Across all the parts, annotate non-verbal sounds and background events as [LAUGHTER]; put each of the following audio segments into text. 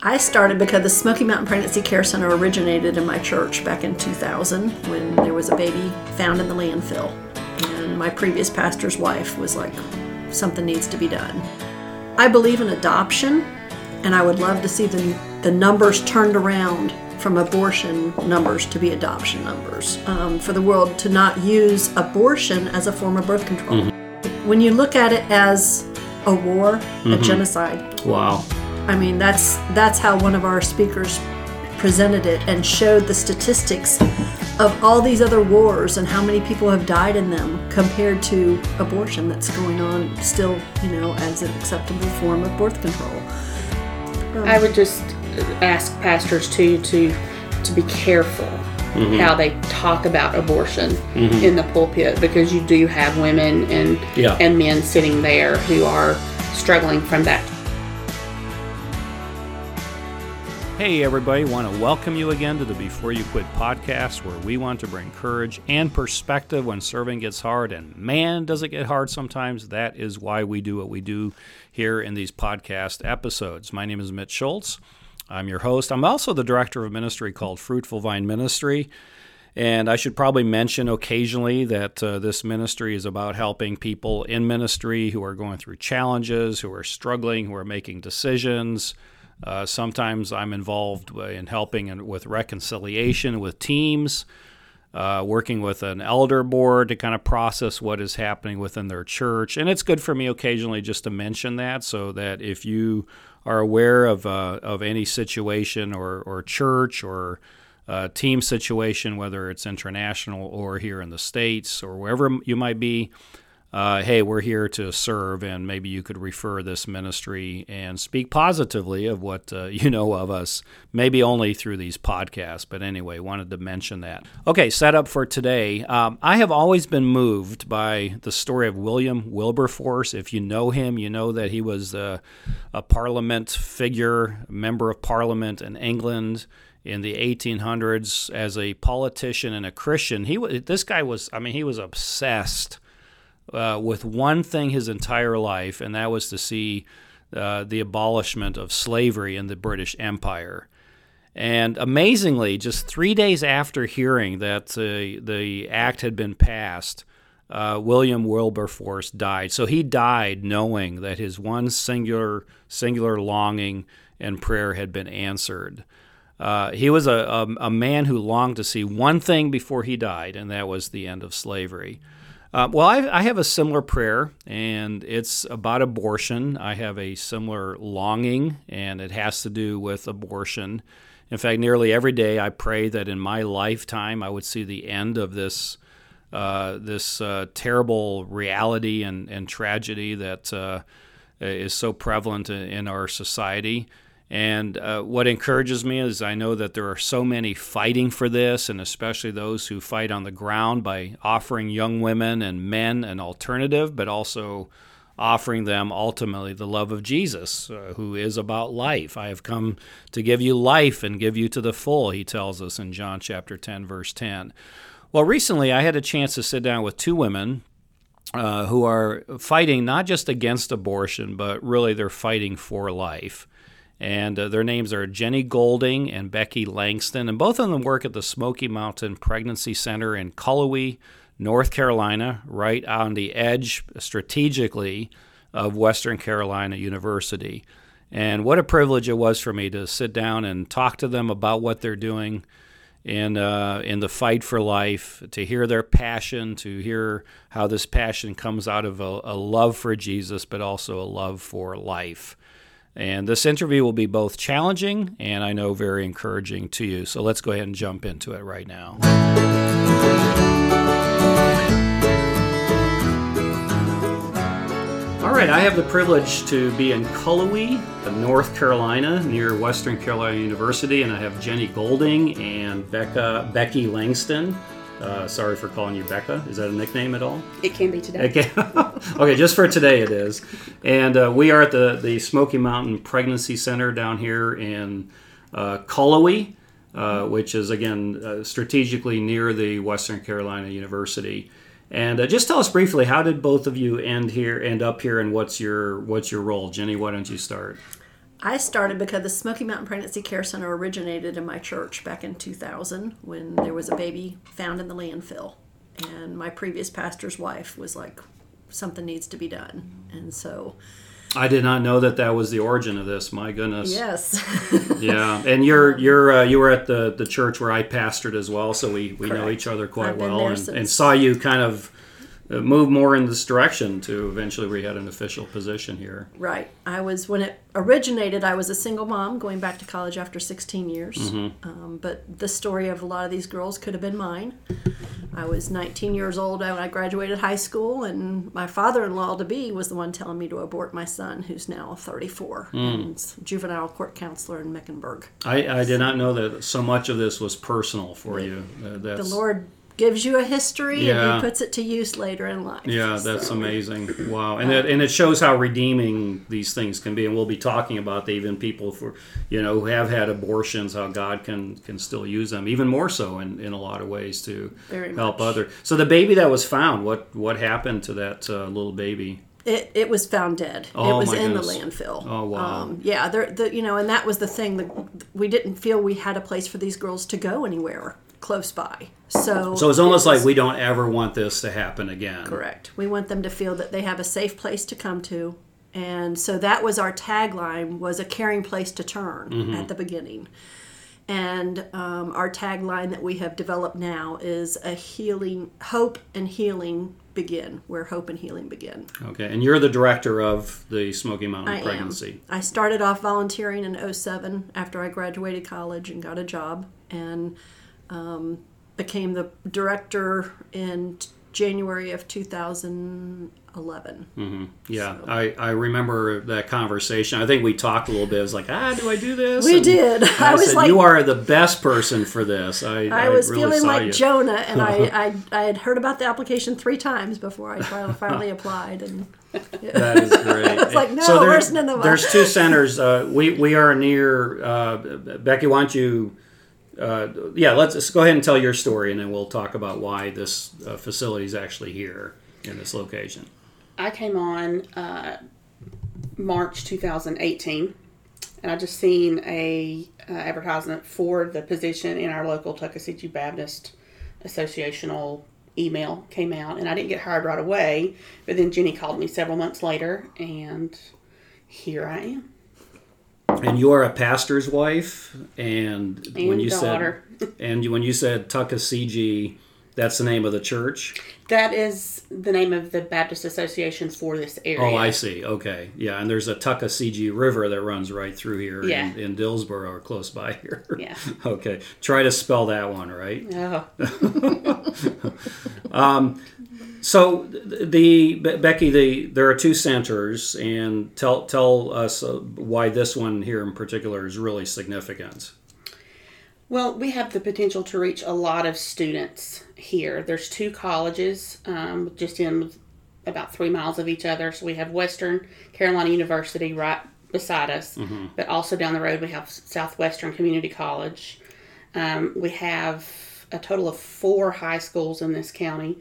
I started because the Smoky Mountain Pregnancy Care Center originated in my church back in 2000 when there was a baby found in the landfill. And my previous pastor's wife was like, something needs to be done. I believe in adoption, and I would love to see the, the numbers turned around from abortion numbers to be adoption numbers, um, for the world to not use abortion as a form of birth control. Mm-hmm. When you look at it as a war, mm-hmm. a genocide. Wow. I mean, that's that's how one of our speakers presented it and showed the statistics of all these other wars and how many people have died in them compared to abortion that's going on still, you know, as an acceptable form of birth control. Um, I would just ask pastors too to to be careful mm-hmm. how they talk about abortion mm-hmm. in the pulpit because you do have women and yeah. and men sitting there who are struggling from that Hey, everybody, want to welcome you again to the Before You Quit podcast, where we want to bring courage and perspective when serving gets hard. And man, does it get hard sometimes. That is why we do what we do here in these podcast episodes. My name is Mitch Schultz. I'm your host. I'm also the director of a ministry called Fruitful Vine Ministry. And I should probably mention occasionally that uh, this ministry is about helping people in ministry who are going through challenges, who are struggling, who are making decisions uh, sometimes I'm involved in helping with reconciliation with teams, uh, working with an elder board to kind of process what is happening within their church. And it's good for me occasionally just to mention that so that if you are aware of, uh, of any situation or, or church or uh, team situation, whether it's international or here in the States or wherever you might be, uh, hey, we're here to serve, and maybe you could refer this ministry and speak positively of what uh, [LAUGHS] you know of us, maybe only through these podcasts. But anyway, wanted to mention that. Okay, set up for today. Um, I have always been moved by the story of William Wilberforce. If you know him, you know that he was a, a parliament figure, member of parliament in England in the 1800s as a politician and a Christian. He this guy was, I mean, he was obsessed uh, with one thing his entire life, and that was to see uh, the abolishment of slavery in the British Empire. And amazingly, just three days after hearing that uh, the act had been passed, uh, William Wilberforce died. So he died knowing that his one singular singular longing and prayer had been answered. Uh, he was a, a, a, man who longed to see one thing before he died, and that was the end of slavery. Uh, well, I, I, have a similar prayer, and it's about abortion. I have a similar longing, and it has to do with abortion. In fact, nearly every day I pray that in my lifetime I would see the end of this uh, this uh, terrible reality and, and tragedy that uh, is so prevalent in, in our society. And uh, what encourages me is I know that there are so many fighting for this, and especially those who fight on the ground by offering young women and men an alternative, but also offering them ultimately the love of Jesus, uh, who is about life. I have come to give you life and give you to the full, he tells us in John chapter 10, verse 10. Well, recently I had a chance to sit down with two women uh, who are fighting not just against abortion, but really they're fighting for life and uh, their names are Jenny Golding and Becky Langston, and both of them work at the Smoky Mountain Pregnancy Center in Cullowhee, North Carolina, right on the edge strategically of Western Carolina University. And what a privilege it was for me to sit down and talk to them about what they're doing in uh, in the fight for life, to hear their passion, to hear how this passion comes out of a, a love for Jesus, but also a love for life. And this interview will be both challenging and I know very encouraging to you. So let's go ahead and jump into it right now. All right, I have the privilege to be in Cullowhee, North Carolina, near Western Carolina University, and I have Jenny Golding and Becca, Becky Langston. Uh, sorry for calling you Becca. Is that a nickname at all? It can be today. Okay, [LAUGHS] okay just for today it is. And uh, we are at the, the Smoky Mountain Pregnancy Center down here in uh, Cullowhee, uh, which is, again, uh, strategically near the Western Carolina University. And uh, just tell us briefly, how did both of you end here, end up here, and what's your what's your role, Jenny? Why don't you start? I started because the Smoky Mountain Pregnancy Care Center originated in my church back in 2000 when there was a baby found in the landfill. And my previous pastor's wife was like, something needs to be done. And so. I did not know that that was the origin of this. My goodness. Yes. [LAUGHS] yeah, and you're you're uh, you were at the the church where I pastored as well, so we we know each other quite well, and, and saw you kind of move more in this direction to eventually we had an official position here. Right. I was when it originated. I was a single mom going back to college after 16 years. Mm-hmm. Um, but the story of a lot of these girls could have been mine. I was 19 years old when I graduated high school, and my father-in-law to be was the one telling me to abort my son, who's now 34 mm. and juvenile court counselor in Mecklenburg. I, I did not know that so much of this was personal for you. Uh, the Lord gives you a history yeah. and he puts it to use later in life. Yeah, that's so. amazing. Wow, and it, and it shows how redeeming these things can be. And we'll be talking about even people for you know who have had abortions, how God can can still use them even more so in, in a lot of ways to Very help other. So the baby that was found, what what happened to that uh, little baby? It, it was found dead. Oh, it was in goodness. the landfill. Oh wow! Um, yeah, there, the, you know, and that was the thing. that we didn't feel we had a place for these girls to go anywhere close by. So So it's almost it was, like we don't ever want this to happen again. Correct. We want them to feel that they have a safe place to come to. And so that was our tagline was a caring place to turn mm-hmm. at the beginning. And um, our tagline that we have developed now is a healing, hope and healing begin, where hope and healing begin. Okay, and you're the director of the Smoky Mountain I Pregnancy. Am. I started off volunteering in 07 after I graduated college and got a job. And um, became the director in January of 2011. Mm-hmm. Yeah, so. I, I remember that conversation. I think we talked a little bit. I was like, ah, do I do this? We and, did. I, [LAUGHS] I, was said, like, you are the best person for this. I, I, I was really feeling like you. Jonah, and I, [LAUGHS] I, I had heard about the application three times before I finally applied. And yeah. [LAUGHS] that is great. it's like, no, so there, where's Nineveh? There's two centers. Uh, we, we are near, uh, Becky, why don't you uh, yeah, let's, go ahead and tell your story, and then we'll talk about why this uh, facility is actually here in this location. I came on uh, March 2018, and I just seen a uh, advertisement for the position in our local Tuckasegee Baptist Associational email came out, and I didn't get hired right away. But then Jenny called me several months later, and here I am and you are a pastor's wife, and, and when you daughter. said [LAUGHS] and when you said Tuckasegee, that's the name of the church. That is the name of the Baptist Association for this area. Oh, I see. Okay, yeah, and there's a Tuckasegee River that runs right through here yeah. in, in Dillsboro or close by here. Yeah. [LAUGHS] okay, try to spell that one right. Oh. [LAUGHS] um, so the Becky, the there are two centers, and tell tell us uh, why this one here in particular is really significant. Well, we have the potential to reach a lot of students here. There's two colleges um, just in about three miles of each other. So we have Western Carolina University right beside us, mm-hmm. but also down the road we have Southwestern Community College. Um, we have a total of four high schools in this county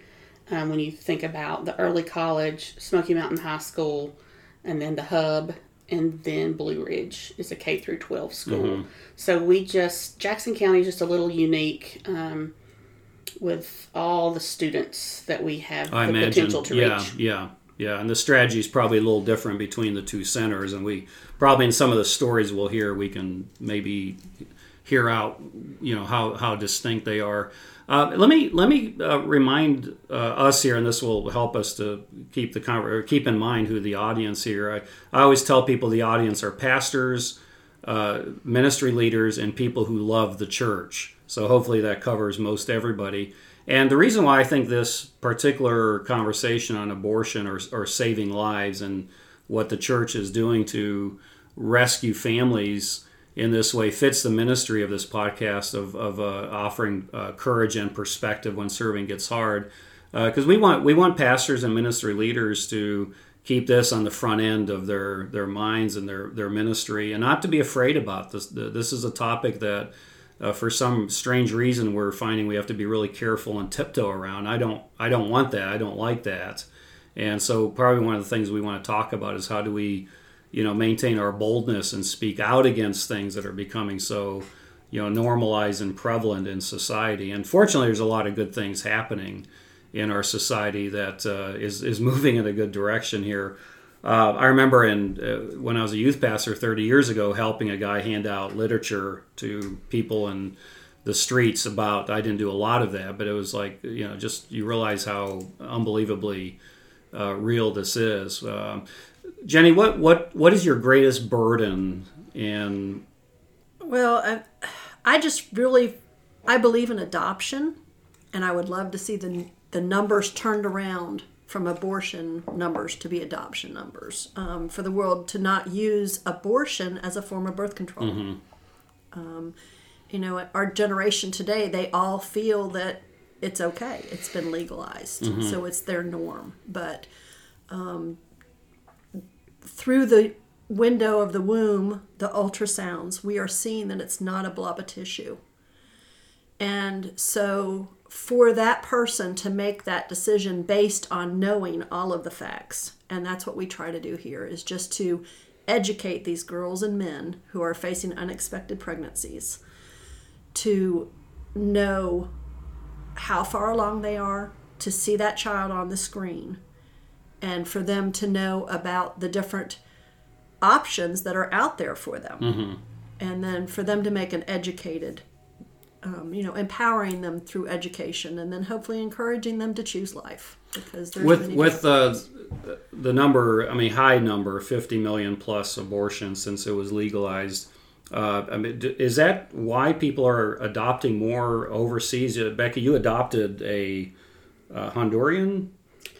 um, when you think about the early college, Smoky Mountain High School, and then the hub, and then Blue Ridge is a K through 12 school. Mm-hmm. So we just Jackson County is just a little unique um, with all the students that we have I the imagine. potential to yeah, reach. Yeah, yeah, and the strategy is probably a little different between the two centers, and we probably in some of the stories we'll hear we can maybe hear out, you know, how how distinct they are. Uh, let me let me uh, remind uh, us here, and this will help us to keep the keep in mind who the audience here. I, I always tell people the audience are pastors, uh, ministry leaders, and people who love the church. So hopefully that covers most everybody. And the reason why I think this particular conversation on abortion or, or saving lives and what the church is doing to rescue families in this way fits the ministry of this podcast of, of uh, offering uh, courage and perspective when serving gets hard. Because uh, we want we want pastors and ministry leaders to keep this on the front end of their their minds and their their ministry, and not to be afraid about this. This is a topic that. Uh, for some strange reason, we're finding we have to be really careful and tiptoe around. I don't, I don't want that. I don't like that. And so, probably one of the things we want to talk about is how do we you know, maintain our boldness and speak out against things that are becoming so, you know, normalized and prevalent in society. And fortunately, there's a lot of good things happening in our society that uh, is is [LAUGHS] moving in a good direction here. Uh, I remember in uh, when I was a youth pastor 30 years ago, helping a guy hand out literature to people in the streets about. I didn't do a lot of that, but it was like you know, just you realize how unbelievably uh, real this is. Um, Jenny, what what what is your greatest burden in? Well, I, I just really I believe in adoption, and I would love to see the the numbers turned around from abortion numbers to be adoption numbers. Um, for the world to not use abortion as a form of birth control. Mm-hmm. Um, you know, our generation today, they all feel that it's okay. It's been legalized, mm-hmm. so it's their norm. But um, through the window of the womb, the ultrasounds, we are seeing that it's not a blob of tissue. And so for that person to make that decision based on knowing all of the facts and that's what we try to do here is just to educate these girls and men who are facing unexpected pregnancies to know how far along they are to see that child on the screen and for them to know about the different options that are out there for them mm-hmm. and then for them to make an educated um, you know, empowering them through education, and then hopefully encouraging them to choose life because with with the the number, I mean, high number, fifty million plus abortions since it was legalized. Uh, I mean, is that why people are adopting more overseas? Uh, Becky, you adopted a, a Honduran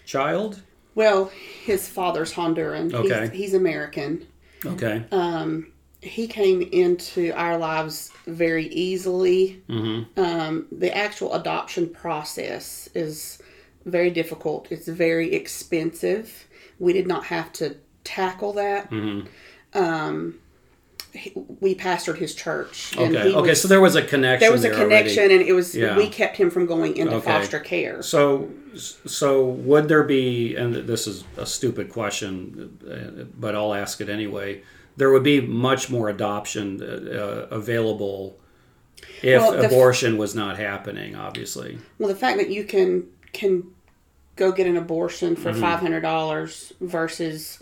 child. Well, his father's Honduran. Okay, he's, he's American. Okay. Um, he came into our lives very easily. Mm-hmm. Um, the actual adoption process is very difficult. It's very expensive. We did not have to tackle that. Mm-hmm. Um, he, we pastored his church. okay. okay. so there was a connection. There was a connection, already. and it was yeah. we kept him from going into okay. foster care. So, so would there be? And this is a stupid question, uh, but I'll ask it anyway there would be much more adoption uh, available if well, abortion f- was not happening. Obviously. Well, the fact that you can can go get an abortion for mm-hmm. hundred dollars versus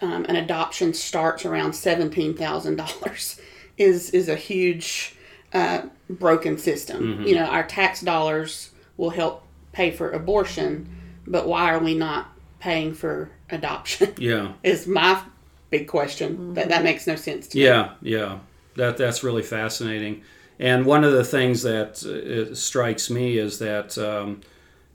um, an adoption starts around seventeen thousand dollars is is a huge uh, broken system. Mm-hmm. You know, our tax dollars will help pay for abortion, but why are we not paying for adoption? Yeah, [LAUGHS] is my big question. Mm-hmm. That that makes no sense to yeah, me. Yeah, yeah. That that's really fascinating. And one of the things that uh, strikes me is that um,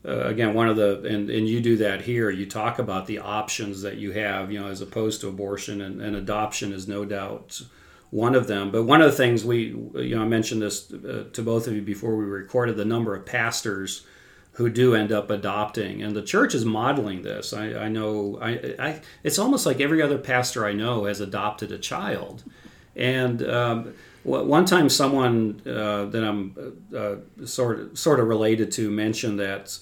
uh, again, one of the and, and you do that here. You talk about the options that you have, you know, as opposed to abortion and, and adoption is no doubt one of them. But one of the things we, you know, I mentioned this uh, to both of you before we recorded the number of pastors who do end up adopting and the church is modeling this i, I know I, I, it's almost like every other pastor i know has adopted a child and um, one time someone uh, that i'm uh, sort, of, sort of related to mentioned that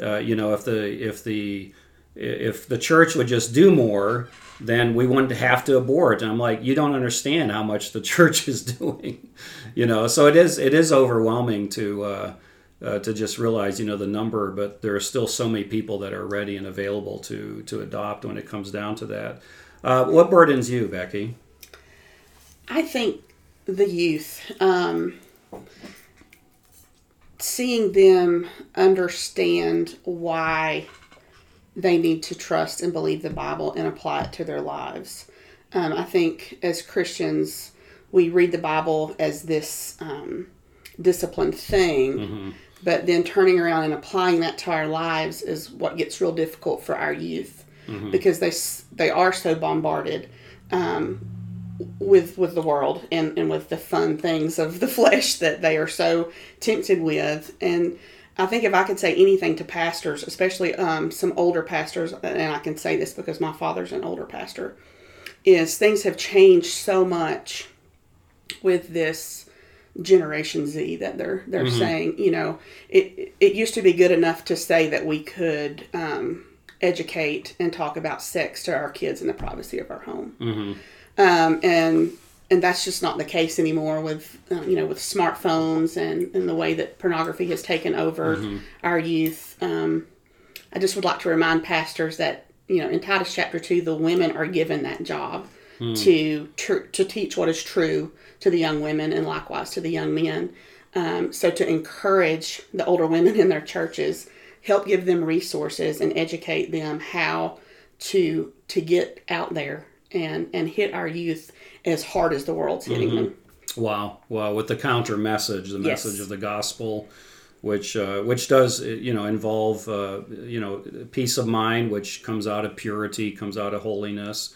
uh, you know if the if the if the church would just do more then we wouldn't have to abort and i'm like you don't understand how much the [LAUGHS] church is doing you know so it is it is overwhelming to uh, uh, to just realize, you know, the number, but there are still so many people that are ready and available to to adopt when it comes down to that. Uh, what burdens you, Becky? I think the youth, um, seeing them understand why they need to trust and believe the Bible and apply it to their lives. Um, I think as Christians, we read the Bible as this um, disciplined thing. Mm-hmm but then turning around and applying that to our lives is what gets real difficult for our youth mm-hmm. because they they are so bombarded um, with with the world and, and with the fun things of the [LAUGHS] flesh that they are so tempted with and I think if I could say anything to pastors, especially um, some older pastors, and I can say this because my father's an older pastor, is things have changed so much with this Generation Z that they're they're mm-hmm. saying. You know, it it used to be good enough to say that we could um, educate and talk about sex to our kids in the privacy of our home. Mm-hmm. Um, and and that's just not the case anymore with uh, you know with smartphones and, and the way that pornography has taken over mm-hmm. our youth. Um, I just would like to remind pastors that you know in Titus chapter two, the women are given that job mm. to tr- to teach what is true to the young women and likewise to the young men. Um, so to encourage the older women in their churches, help give them resources and educate them how to to get out there and and hit our youth as hard as the world's hitting mm-hmm. them. Wow, wow! With the counter message, the yes. message of the gospel, which uh, which does you know involve uh, you know peace of mind, which comes out of purity, comes out of holiness.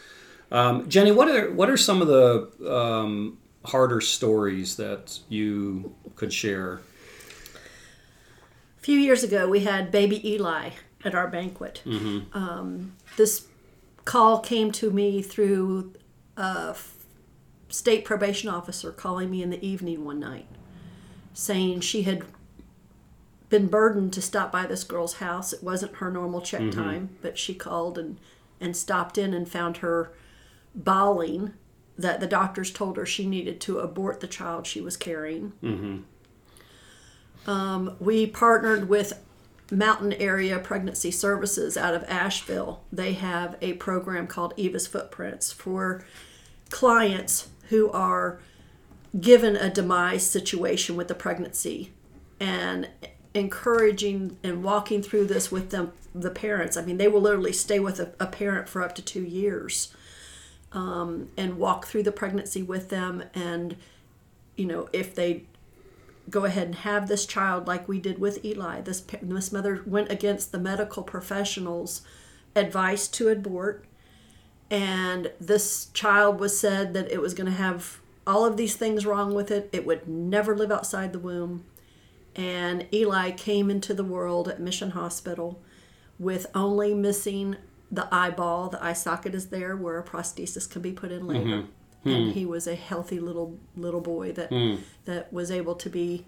Um, Jenny, what are what are some of the um, harder stories that you could share? A few years ago, we had baby Eli at our banquet. Mm-hmm. Um, this call came to me through a state probation officer calling me in the evening one night saying she had been burdened to stop by this girl's house. It wasn't her normal check mm-hmm. time, but she called and, and stopped in and found her bawling that the doctors told her she needed to abort the child she was carrying. Mm-hmm. Um, we partnered with Mountain Area Pregnancy Services out of Asheville. They have a program called Eva's Footprints for clients who are given a demise situation with the pregnancy and encouraging and walking through this with them the parents i mean they will literally stay with a, a parent for up to two years um, and walk through the pregnancy with them. And, you know, if they go ahead and have this child like we did with Eli, this, this mother went against the medical professionals' advice to abort. And this child was said that it was going to have all of these things wrong with it. It would never live outside the womb. And Eli came into the world at Mission Hospital with only missing the eyeball, the eye socket is there where a prosthesis can be put in later. Mm-hmm. And hmm. he was a healthy little little boy that mm. that was able to be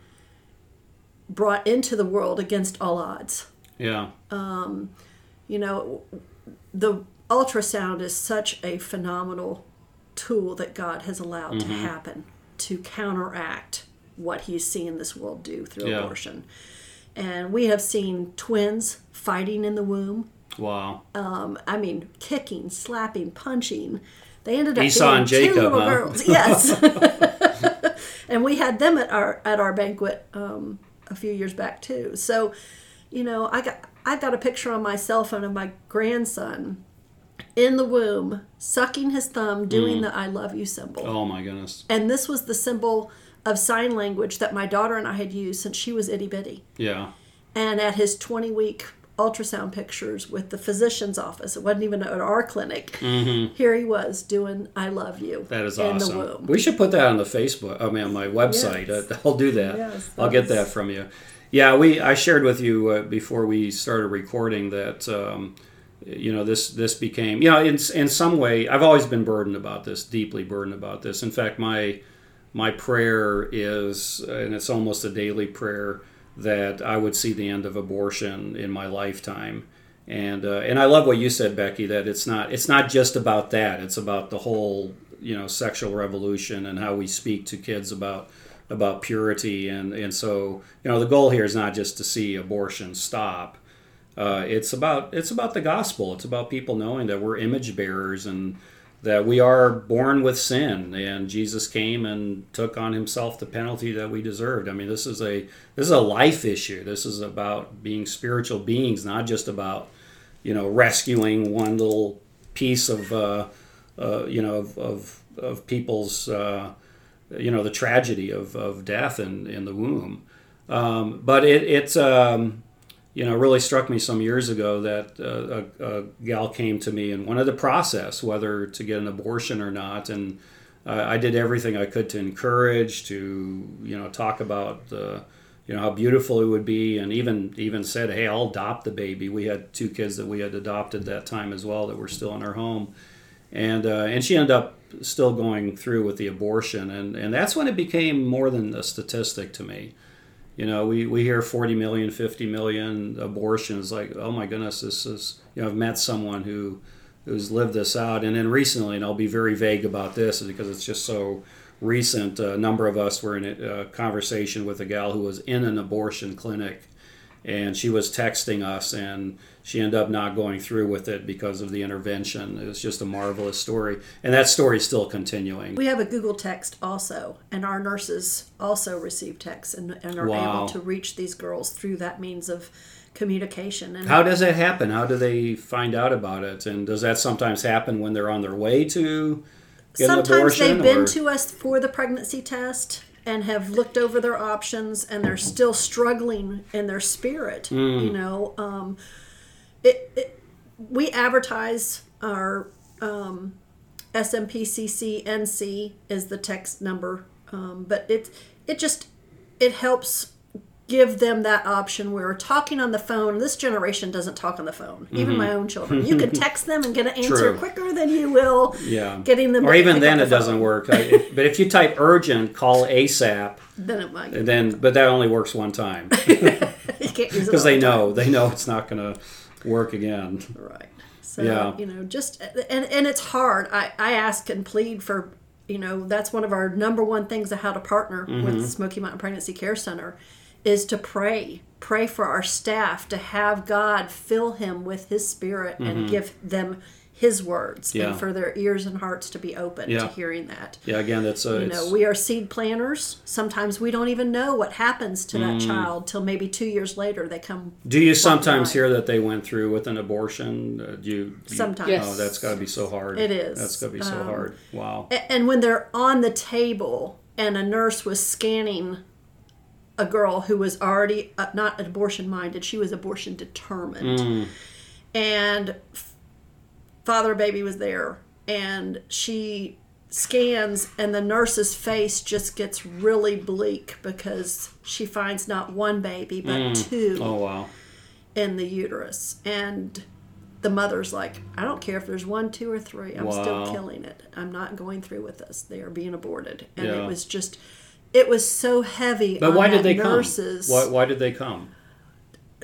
brought into the world against all odds. Yeah. Um, you know, the ultrasound is such a phenomenal tool that God has allowed mm-hmm. to happen to counteract what he's seeing this world do through yeah. abortion. And we have seen twins fighting in the womb Wow. Um, I mean, kicking, slapping, punching. They ended up Esau being and Jacob, two little huh? girls. Yes. [LAUGHS] and we had them at our at our banquet um, a few years back too. So, you know, I got I got a picture on my cell phone of my grandson in the womb sucking his thumb doing mm. the I love you symbol. Oh my goodness. And this was the symbol of sign language that my daughter and I had used since she was itty bitty. Yeah. And at his 20 week ultrasound pictures with the physician's office. It wasn't even at our clinic. Mm-hmm. Here he was doing "I love you." That is awesome. We should put that on the Facebook. I mean, on my website. Yes. [LAUGHS] I'll do that. Yes, I'll get that from you. Yeah, we. I shared with you uh, before we started recording that. Um, you know this this became you know in in some way I've always been burdened about this deeply burdened about this in fact my my prayer is and it's almost a daily prayer that I would see the end of abortion in my lifetime. And uh, and I love what you said, Becky. That it's not it's not just about that. It's about the whole you know sexual revolution and how we speak to kids about about purity. And and so you know the goal here is not just to see abortion stop. Uh, it's about it's about the gospel. It's about people knowing that we're image bearers and that we are born with sin and Jesus came and took on himself the penalty that we deserved. I mean, this is a this is a life issue. This is about being spiritual beings, not just about you know rescuing one little piece of uh, uh, you know of, of, of people's uh, you know the tragedy of, of death in, in the womb. Um, but it, it's um, you know, really struck me some years ago that uh, a, a, gal came to me and wanted to process whether to get an abortion or not, and uh, I did everything I could to encourage, to you know, talk about you know, how beautiful it would be, and even even said, hey, I'll adopt the baby. We had two kids that we had adopted that time as well that were still in our home, and uh, and she ended up still going through with the abortion, and and that's when it became more than a statistic to me You know, we, we hear 40 million, 50 million abortions. Like, oh my goodness, this is, you know, I've met someone who who's lived this out. And then recently, and I'll be very vague about this because it's just so recent, a number of us were in a, a conversation with a gal who was in an abortion clinic and she was texting us and she ended up not going through with it because of the intervention. It was just a marvelous story. And that story is still continuing. We have a Google text also, and our nurses also receive texts and, and are Wow. able to reach these girls through that means of communication. And How does that happen? How do they find out about it? And does that sometimes happen when they're on their way to get an sometimes they've been or- to us for the pregnancy test and have looked over their options and they're still struggling in their spirit Hmm. you know um, it, it, we advertise our um, smpcc nc is the text number um, but it it just it helps give them that option where talking on the phone this generation doesn't talk on the phone even my own children you can text them and get an [LAUGHS] answer Mm-hmm. True. quicker than you will yeah. getting them or even then up it the doesn't work. I, it- but if you type urgent, call ASAP, [LAUGHS] then it might then but that only works one time [LAUGHS] you can't use it because they know they know it's not going to work again. right so Yeah. you know just and and it's hard i i ask and plead for you know that's one of our number one things of how to partner Mm-hmm. with smoky mountain pregnancy care center is to pray pray for our staff to have god fill him with his spirit and give them his words Mm-hmm. Yeah. and for their ears and hearts to be open Yeah. to hearing that Yeah, again, that's a you it's, know we are seed planters. sometimes we don't even know what happens to Mm. that child till maybe two years later they come Do you sometimes hear that they went through with an abortion? Uh, do you, do you- Sometimes. Yes. Oh, that's got to be so hard. It is. That's got to be so Um, hard. Wow. And when they're on the table and a nurse was scanning a girl who was already uh, not abortion minded, she was abortion determined. And f- father baby was there and she scans and the nurse's face just gets really bleak because she finds not one baby but two Oh wow. in the uterus. And the mother's like i don't care if there's one two or three i'm still killing it. I'm not going through with this. They are being aborted. And Yeah. it was just it was so heavy But on why did they nurses come? Why, why did they come?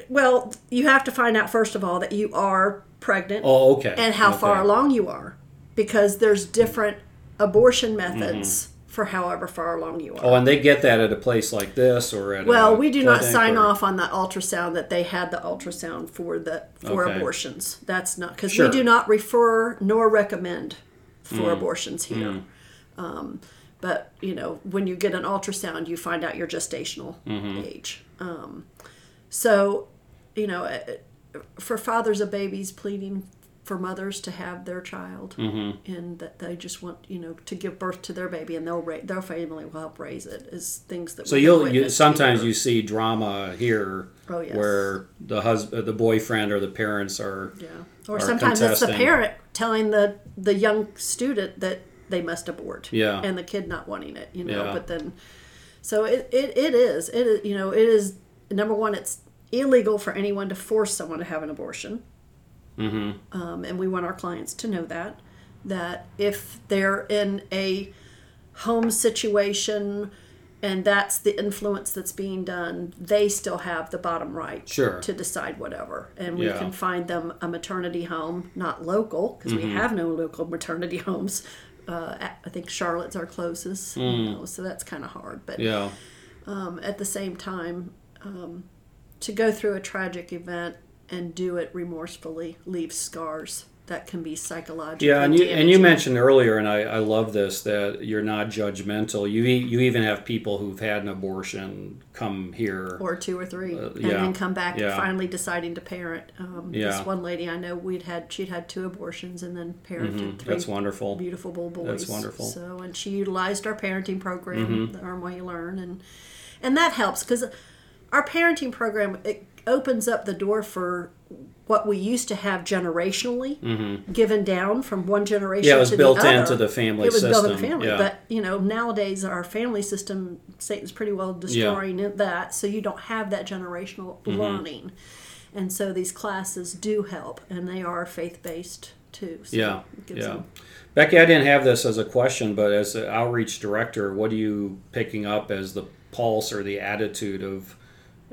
well you have to find out first of all that you are pregnant Oh, okay. and how far along you are because there's different abortion methods Mm-hmm. for however far along you are Oh, and they get that at a place like this or at Well, we do not sign or- off on the ultrasound that they had the ultrasound for the for Okay. abortions. That's not because Sure. Mm. we do not refer nor recommend for abortions here. Um, but you know, when you get an ultrasound, you find out your gestational Mm-hmm. age. Um, so, you know, uh, for fathers of babies pleading for mothers to have their child Mm-hmm. and that they just want you know to give birth to their baby and they'll ra- their family will help raise it is things that So you'll you, sometimes here. you see drama here Oh, yes. where the husband, the boyfriend, or the parents are. Yeah. Or are sometimes it's the parent telling the the young student that they must abort. Yeah. And the kid not wanting it, you know. Yeah. But then, so it, it, it is it is you know it is number one it's illegal for anyone to force someone to have an abortion. Mm-hmm. Um, and we want our clients to know that that if they're in a home situation and that's the influence that's being done, they still have the bottom right Sure. to decide whatever. And we Yeah. can find them a maternity home, not local, because Mm-hmm. we have no local maternity [LAUGHS] homes. Uh, I think Charlotte's our closest, you know, so that's kind of hard. But Mm. Yeah. um, at the same time, um, to go through a tragic event and do it remorsefully leaves scars that can be psychological. Yeah, and you and you mentioned earlier, and I, I love this that you're not judgmental. You you even have people who've had an abortion come here. or two or three, and yeah, then come back yeah. finally deciding to parent. Um, Yeah. This one lady I know, we'd had she'd had two abortions and then parented three Mm-hmm. That's wonderful. beautiful boys. That's wonderful. Mm-hmm. So, and she utilized our parenting program, the Earn While You Learn, and and that helps because our parenting program it opens up the door for what we used to have generationally given down from one generation. Mm-hmm. Yeah, it was to built the other. into the family It was built in the family, yeah. but you know nowadays our family system Satan's pretty well destroying it that, so you don't have that generational Mm-hmm. learning, and so these classes do help, and they are faith based too. So Yeah, yeah. them- Becky, I didn't have this as a question, but as an outreach director, what are you picking up as the pulse or the attitude of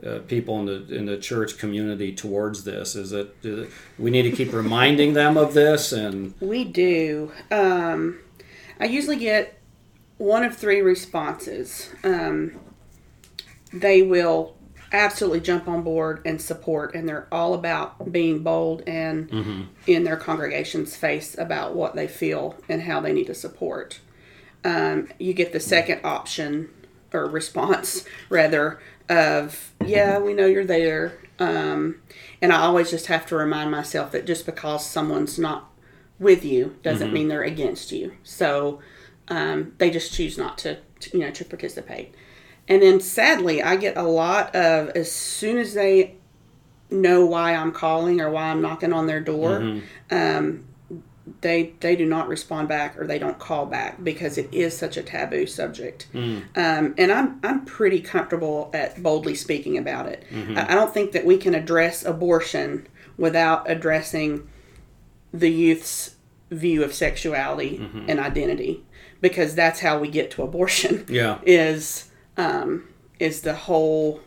uh, people in the in the church community towards this? Is it we need to keep [LAUGHS] reminding them of this? And we do. Um, I usually get one of three responses. Um, they will absolutely jump on board and support, and they're all about being bold and mm-hmm. in their congregation's face about what they feel and how they need to support. Um, you get the second option or response, rather, of, yeah, we know you're there. Um, and I always just have to remind myself that just because someone's not with you doesn't mm-hmm. mean they're against you. So um, they just choose not to, to, you know, to participate. And then sadly, I get a lot of as soon as they know why I'm calling or why I'm knocking on their door, mm-hmm. um, they they do not respond back or they don't call back because it is such a taboo subject. Mm. Um, and I'm I'm pretty comfortable at boldly speaking about it. Mm-hmm. I, I don't think that we can address abortion without addressing the youth's view of sexuality mm-hmm. and identity because that's how we get to abortion. [LAUGHS] Yeah, is um, is the whole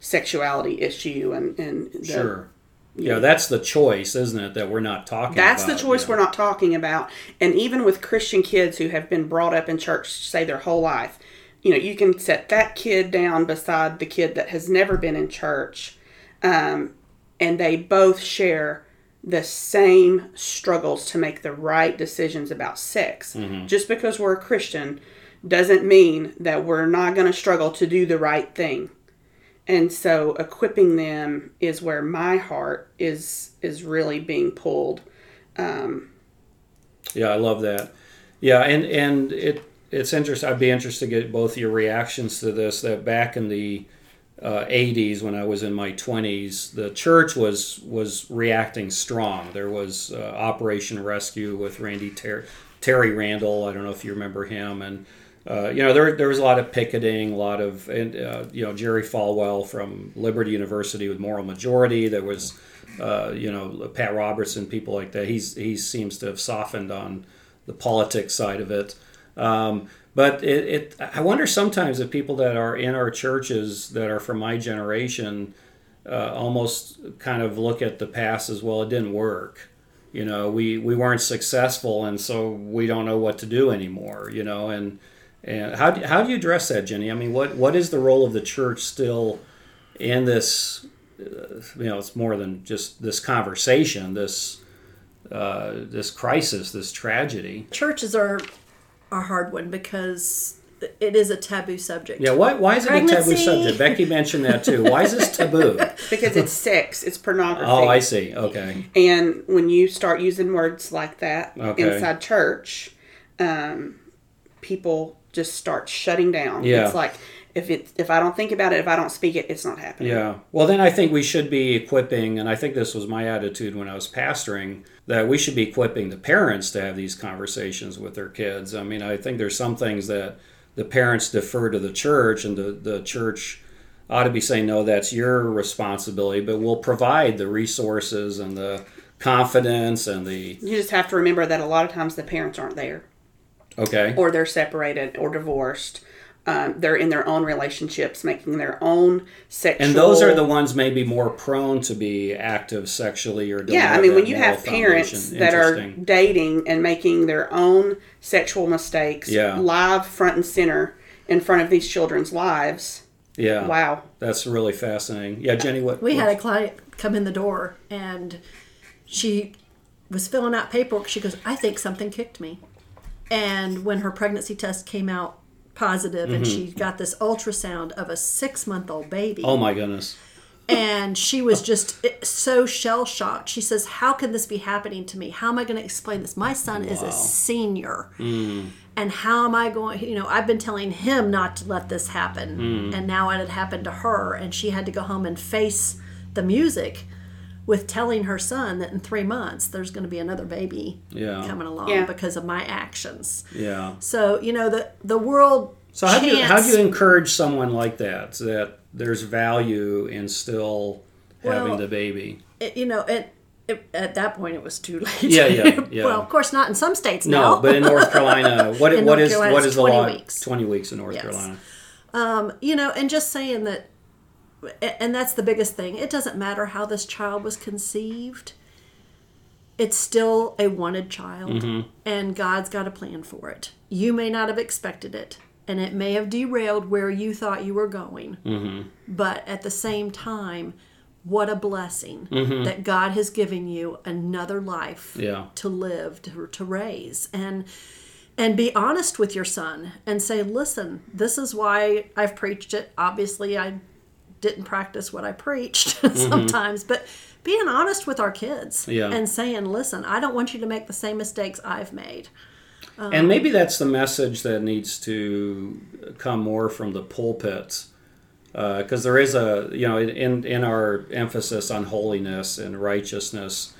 sexuality issue and and the, sure yeah, that's the choice, isn't it? That we're not talking. That's about, the choice we're not talking about. And even with Christian kids who have been brought up in church, say their whole life, you know, you can set that kid down beside the kid that has never been in church, um, and they both share the same struggles to make the right decisions about sex. Mm-hmm. Just because we're a Christian doesn't mean that we're not going to struggle to do the right thing and so equipping them is where my heart is is really being pulled. Um, yeah i love that. Yeah and and it it's interesting i'd be interested to get both your reactions to this that back in the uh, 80s when i was in my 20s the church was was reacting strong. There was uh, operation rescue with randy Ter- terry randall i don't know if you remember him and uh, you know, there, there was a lot of picketing, a lot of, and, uh, you know, Jerry Falwell from Liberty University with Moral Majority. There was, uh, you know, Pat Robertson, people like that. He's he seems to have softened on the politics side of it. Um, but it, it, I wonder sometimes if people that are in our churches that are from my generation uh, almost kind of look at the past as well. It didn't work you know we we weren't successful and so we don't know what to do anymore you know and and how do, how do you address that, Jenny? I mean, what what is the role of the church still in this? Uh, you know, it's more than just this conversation, this uh, this crisis, this tragedy. Churches are a hard one because it is a taboo subject. Yeah, why, why is it Pregnancy. a taboo subject? Becky mentioned that too. Why is this taboo? [LAUGHS] because it's sex, it's pornography. Oh, I see. Okay. And when you start using words like that okay. inside church, um, people just starts shutting down. Yeah. It's like if it if I don't think about it, if I don't speak it, it's not happening. Yeah. Well, then I think we should be equipping, and I think this was my attitude when I was pastoring, that we should be equipping the parents to have these conversations with their kids. I mean, I think there's some things that the parents defer to the church, and the the church ought to be saying, no, that's your responsibility, but we'll provide the resources and the confidence and the. You just have to remember that a lot of times the parents aren't there. Okay. Or they're separated or divorced. Um, they're in their own relationships, making their own sexual. And those are the ones maybe more prone to be active sexually or. Yeah, I mean, when you have parents that are dating and making their own sexual mistakes yeah. live front and center in front of these children's lives. Yeah. Wow. That's really fascinating. Yeah, Jenny, what? We what? had a client come in the door and she was filling out paperwork. She goes, I think something kicked me. And when her pregnancy test came out positive mm-hmm. and she got this ultrasound of a six month old baby. Oh my goodness. and she was just so shell shocked. She says, How can this be happening to me? How am I going to explain this? My son wow. is a senior. Mm. And how am I going? You know, I've been telling him not to let this happen. Mm. And now it had happened to her. And she had to go home and face the music with telling her son that in three months there's going to be another baby yeah. coming along yeah. because of my actions. Yeah. So you know the the world. So how do you how do you encourage someone like that that there's value in still having well, the baby? It, you know it, it, At that point, it was too late. Yeah, yeah, [LAUGHS] yeah. well, of course, not in some states now. No, but in North [LAUGHS] Carolina, what, what North is Carolina, what is the law? Weeks. Twenty weeks in North yes. Carolina. Um, you know, and just saying that and that's the biggest thing. It doesn't matter how this child was conceived. It's still a wanted child, Mm-hmm. and God's got a plan for it. You may not have expected it, and it may have derailed where you thought you were going. Mm-hmm. But at the same time, what a blessing that God has given you another life Mm-hmm. Yeah. to live, to, to raise. And and be honest with your son and say, listen, this is why I've preached it. Obviously, I didn't practice what I preached [LAUGHS] mm-hmm. sometimes, but being honest with our kids Yeah. and saying, listen, I don't want you to make the same mistakes I've made. and um, maybe that's the message that needs to come more from the pulpits uh, because there is a you know in in our emphasis on holiness and righteousness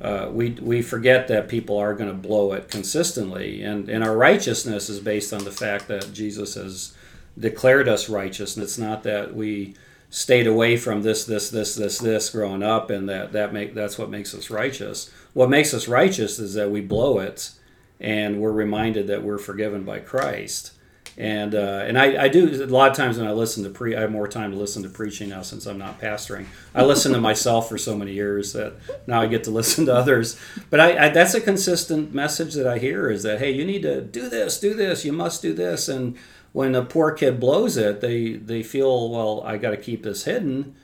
uh, we we forget that people are going to blow it consistently and and our righteousness is based on the fact that Jesus has declared us righteous and it's not that we stayed away from this this this this this growing up and that that make that's what makes us righteous what makes us righteous is that we blow it and we're reminded that we're forgiven by Christ. And uh, and I, I do a lot of times when I listen to pre I have more time to listen to preaching now since I'm not pastoring. I listen to myself for so many years that now I get to listen to others. But I, I that's a consistent message that I hear is that hey you need to do this do this you must do this and when a poor kid blows it they they feel well I got to keep this hidden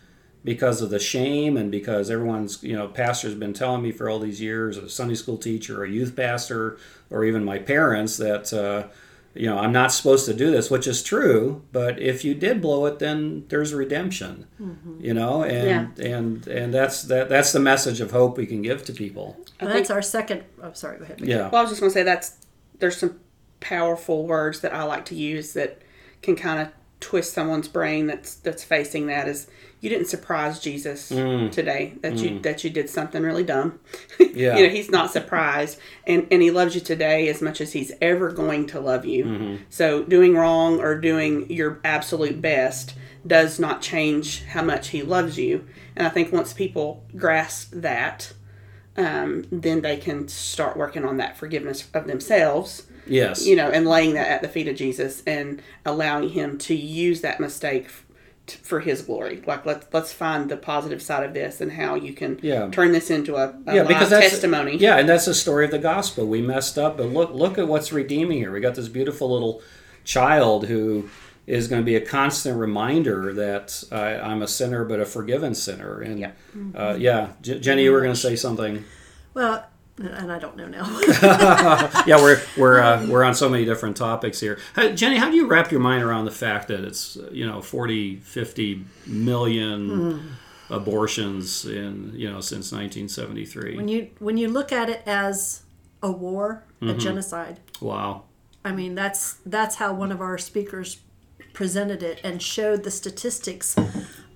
because of the shame and because everyone's you know pastor's been telling me for all these years a sunday school teacher a youth pastor or even my parents that uh, you know i'm not supposed to do this which is true but if you did blow it then there's redemption you know and and and that's that that's the message of hope we can give to people And that's our second. Oh, sorry. Go ahead. yeah Well, I was just going to say that's there's some powerful words that I like to use that can kind of twist someone's brain that's that's facing that is you didn't surprise Jesus mm. today that you mm. that you did something really dumb. [LAUGHS] Yeah. you know, he's not surprised and and he loves you today as much as he's ever going to love you. Mm-hmm. So doing wrong or doing your absolute best does not change how much he loves you. And I think once people grasp that, um, then they can start working on that forgiveness of themselves, yes you know, and laying that at the feet of Jesus and allowing Him to use that mistake f- t- for His glory. Like let's let's find the positive side of this and how you can Yeah. turn this into a, a yeah, live because that's testimony. Yeah, and that's the story of the gospel. We messed up, but look look at what's redeeming here. We got this beautiful little child who is going to be a constant reminder that I, I'm a sinner, but a forgiven sinner. And Yeah. uh, yeah, J- Jenny, you were going to say something. Well, and I don't know now. [LAUGHS] Yeah, we're we're uh, um, we're on so many different topics here. Hey, Jenny, how do you wrap your mind around the fact that it's you know 40, 50 million hmm. abortions in you know since 1973? when you when you look at it as a war, a mm-hmm. genocide. wow. I mean, that's that's how one of our speakers presented it and showed the statistics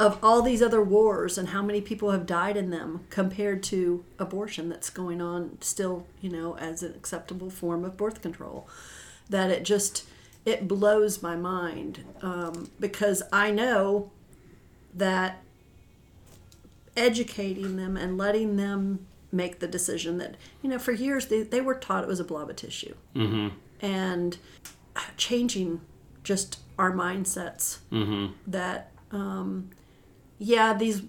of all these other wars and how many people have died in them compared to abortion that's going on still, you know, as an acceptable form of birth control. That it just it blows my mind um, because I know that educating them and letting them make the decision that you know for years they, they were taught it was a blob of tissue and changing just our mindsets that um, yeah these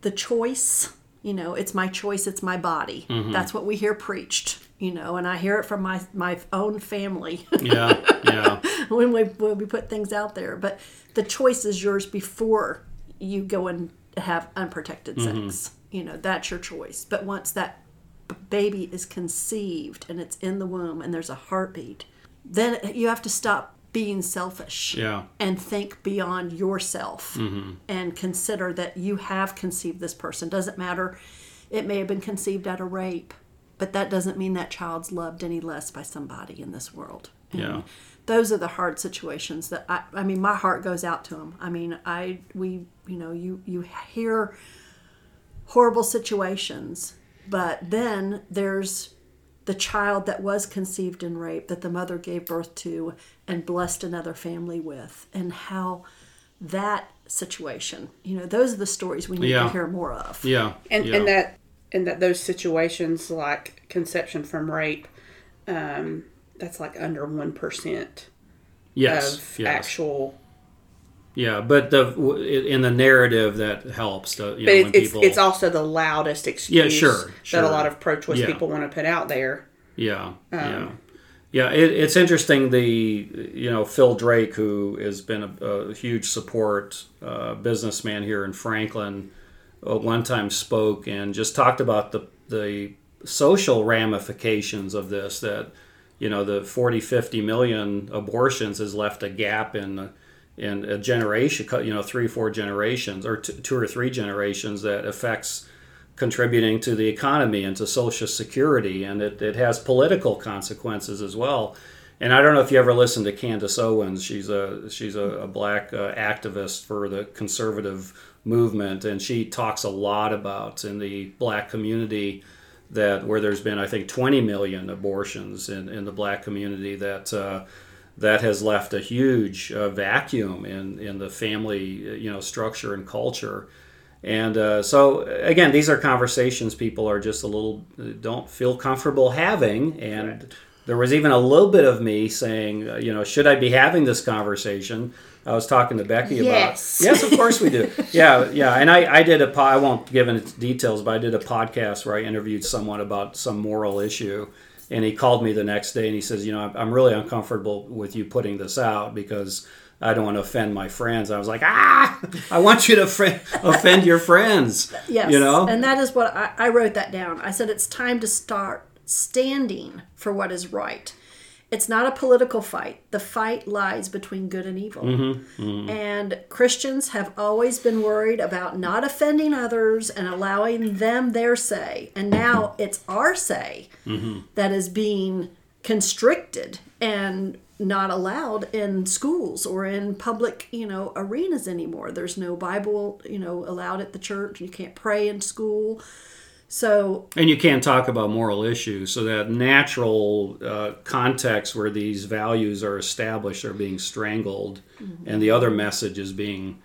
the choice you know it's my choice it's my body. Mm-hmm. That's what we hear preached you know and i hear it from my my own family. Yeah, yeah. [LAUGHS] when we when we put things out there. But the choice is yours before you go and have unprotected mm-hmm. sex. You know that's your choice. But once that baby is conceived and it's in the womb and there's a heartbeat then you have to stop being selfish Yeah. and think beyond yourself mm-hmm. and consider that you have conceived this person. Doesn't matter. It may have been conceived out of rape but that doesn't mean that child's loved any less by somebody in this world. And Yeah. those are the hard situations that I, I mean my heart goes out to them i mean i we you know you you hear horrible situations but then there's the child that was conceived in rape that the mother gave birth to and blessed another family with and how that situation you know those are the stories we need Yeah. to hear more of Yeah. and yeah. and that and that those situations like conception from rape, um, that's like under one percent yes, of yes. actual yeah, but the in the narrative that helps. The, but know, it's people, it's also the loudest excuse. Yeah, sure, sure. That a lot of pro-choice yeah. people want to put out there. Yeah, um, yeah, yeah. It, it's interesting. The you know Phil Drake, who has been a, a huge support uh, businessman here in Franklin, uh, one time spoke and just talked about the the social ramifications of this. That you know the 40, 50 million abortions has left a gap in. The, in a generation, you know, three, four generations, or t- two or three generations, that affects contributing to the economy and to social security, and it, it has political consequences as well. And I don't know if you ever listened to Candace Owens. She's a she's a, a black uh, activist for the conservative movement, and she talks a lot about in the black community that where there's been I think 20 million abortions in, in the black community that. Uh, that has left a huge uh, vacuum in, in the family you know structure and culture. And uh, so again these are conversations people are just a little don't feel comfortable having. And right. there was even a little bit of me saying uh, you know should i be having this conversation? I was talking to becky yes. about [LAUGHS] yes of course we do. Yeah yeah. And I, I did a po- i won't give any details but i did a podcast where i interviewed someone about some moral issue and he called me the next day and he says, you know, I'm really uncomfortable with you putting this out because I don't want to offend my friends. I was like, ah, I want you to fr- offend your friends. [LAUGHS] Yes, you know, and that is what I, I wrote that down. I said it's time to start standing for what is right. It's not a political fight. The fight lies between good and evil. Mm-hmm, mm-hmm. And Christians have always been worried about not offending others and allowing them their say. And now it's our say mm-hmm. that is being constricted and not allowed in schools or in public, you know, arenas anymore. There's no Bible, you know, allowed at the church. You can't pray in school. So and you can't talk about moral issues. So that natural uh, context where these values are established are being strangled, mm-hmm. and the other message is being